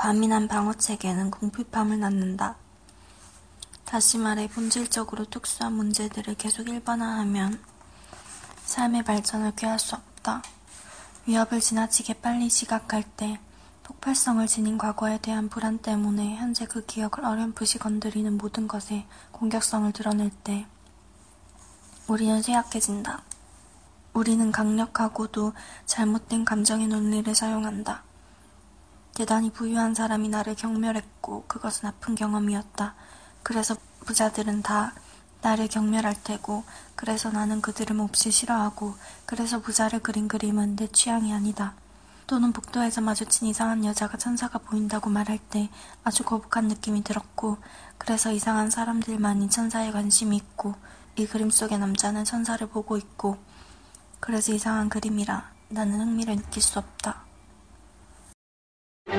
과민한 방어체계는 궁핍함을 낳는다. 다시 말해 본질적으로 특수한 문제들을 계속 일반화하면 삶의 발전을 꾀할 수 없다. 위협을 지나치게 빨리 지각할 때 폭발성을 지닌 과거에 대한 불안 때문에 현재 그 기억을 어렴풋이 건드리는 모든 것에 공격성을 드러낼 때 우리는 쇠약해진다. 우리는 강력하고도 잘못된 감정의 논리를 사용한다. 대단히 부유한 사람이 나를 경멸했고 그것은 아픈 경험이었다. 그래서 부자들은 다 나를 경멸할 테고 그래서 나는 그들을 몹시 싫어하고 그래서 부자를 그린 그림은 내 취향이 아니다. 또는 복도에서 마주친 이상한 여자가 천사가 보인다고 말할 때 아주 거북한 느낌이 들었고 그래서 이상한 사람들만이 천사에 관심이 있고 이 그림 속의 남자는 천사를 보고 있고 그래서 이상한 그림이라 나는 흥미를 느낄 수 없다.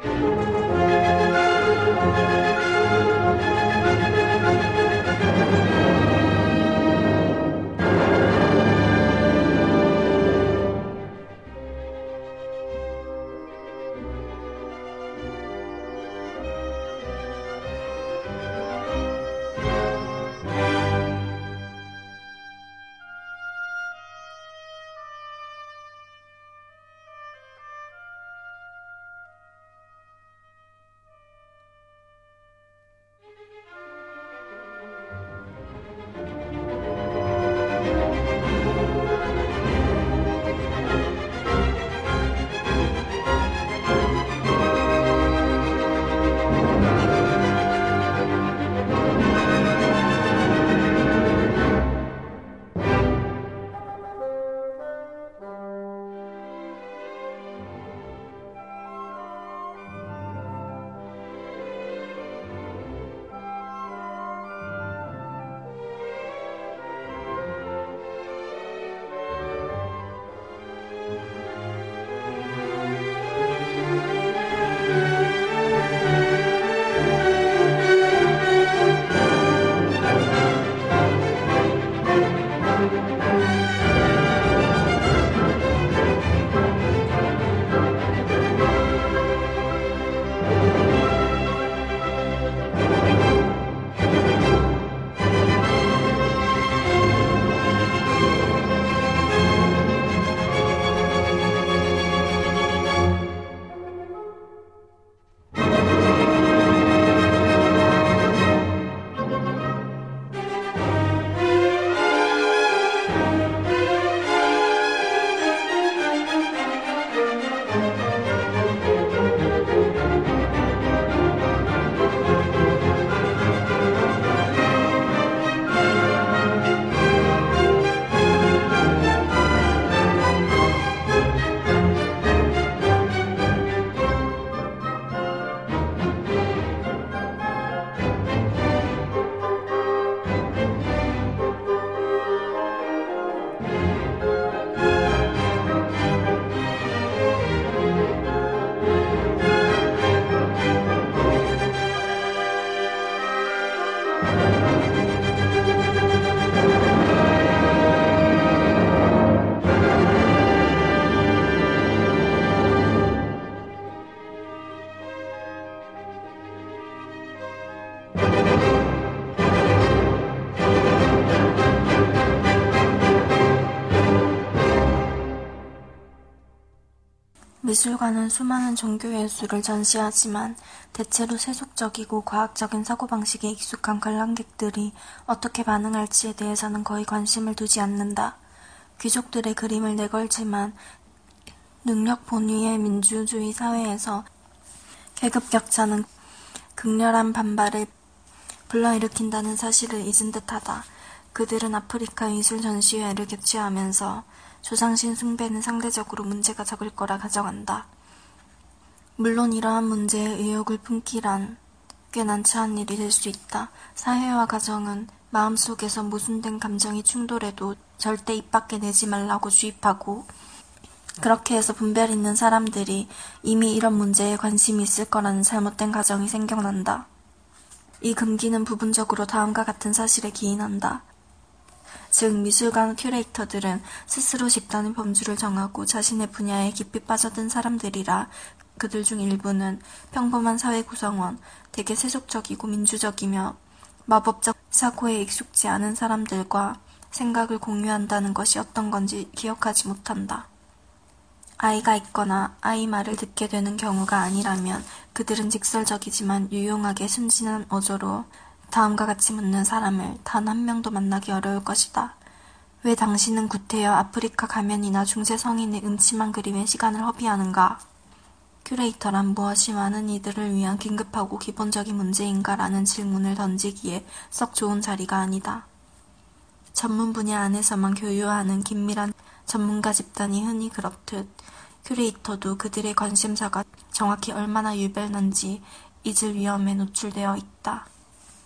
Thank you. 미술관은 수많은 종교 예술을 전시하지만 대체로 세속적이고 과학적인 사고방식에 익숙한 관람객들이 어떻게 반응할지에 대해서는 거의 관심을 두지 않는다. 귀족들의 그림을 내걸지만 능력 본위의 민주주의 사회에서 계급 격차는 극렬한 반발을 불러일으킨다는 사실을 잊은 듯하다. 그들은 아프리카 미술 전시회를 개최하면서 조상신 숭배는 상대적으로 문제가 적을 거라 가정한다. 물론 이러한 문제에 의욕을 품기란 꽤 난처한 일이 될 수 있다. 사회와 가정은 마음속에서 모순된 감정이 충돌해도 절대 입 밖에 내지 말라고 주입하고 그렇게 해서 분별 있는 사람들이 이미 이런 문제에 관심이 있을 거라는 잘못된 가정이 생겨난다. 이 금기는 부분적으로 다음과 같은 사실에 기인한다. 즉 미술관 큐레이터들은 스스로 집단의 범주를 정하고 자신의 분야에 깊이 빠져든 사람들이라 그들 중 일부는 평범한 사회 구성원, 되게 세속적이고 민주적이며 마법적 사고에 익숙지 않은 사람들과 생각을 공유한다는 것이 어떤 건지 기억하지 못한다. 아이가 있거나 아이 말을 듣게 되는 경우가 아니라면 그들은 직설적이지만 유용하게 순진한 어조로 다음과 같이 묻는 사람을 단 한 명도 만나기 어려울 것이다. 왜 당신은 구태여 아프리카 가면이나 중세 성인의 음침한 그림에 시간을 허비하는가? 큐레이터란 무엇이 많은 이들을 위한 긴급하고 기본적인 문제인가? 라는 질문을 던지기에 썩 좋은 자리가 아니다. 전문 분야 안에서만 교유하는 긴밀한 전문가 집단이 흔히 그렇듯 큐레이터도 그들의 관심사가 정확히 얼마나 유별난지 잊을 위험에 노출되어 있다.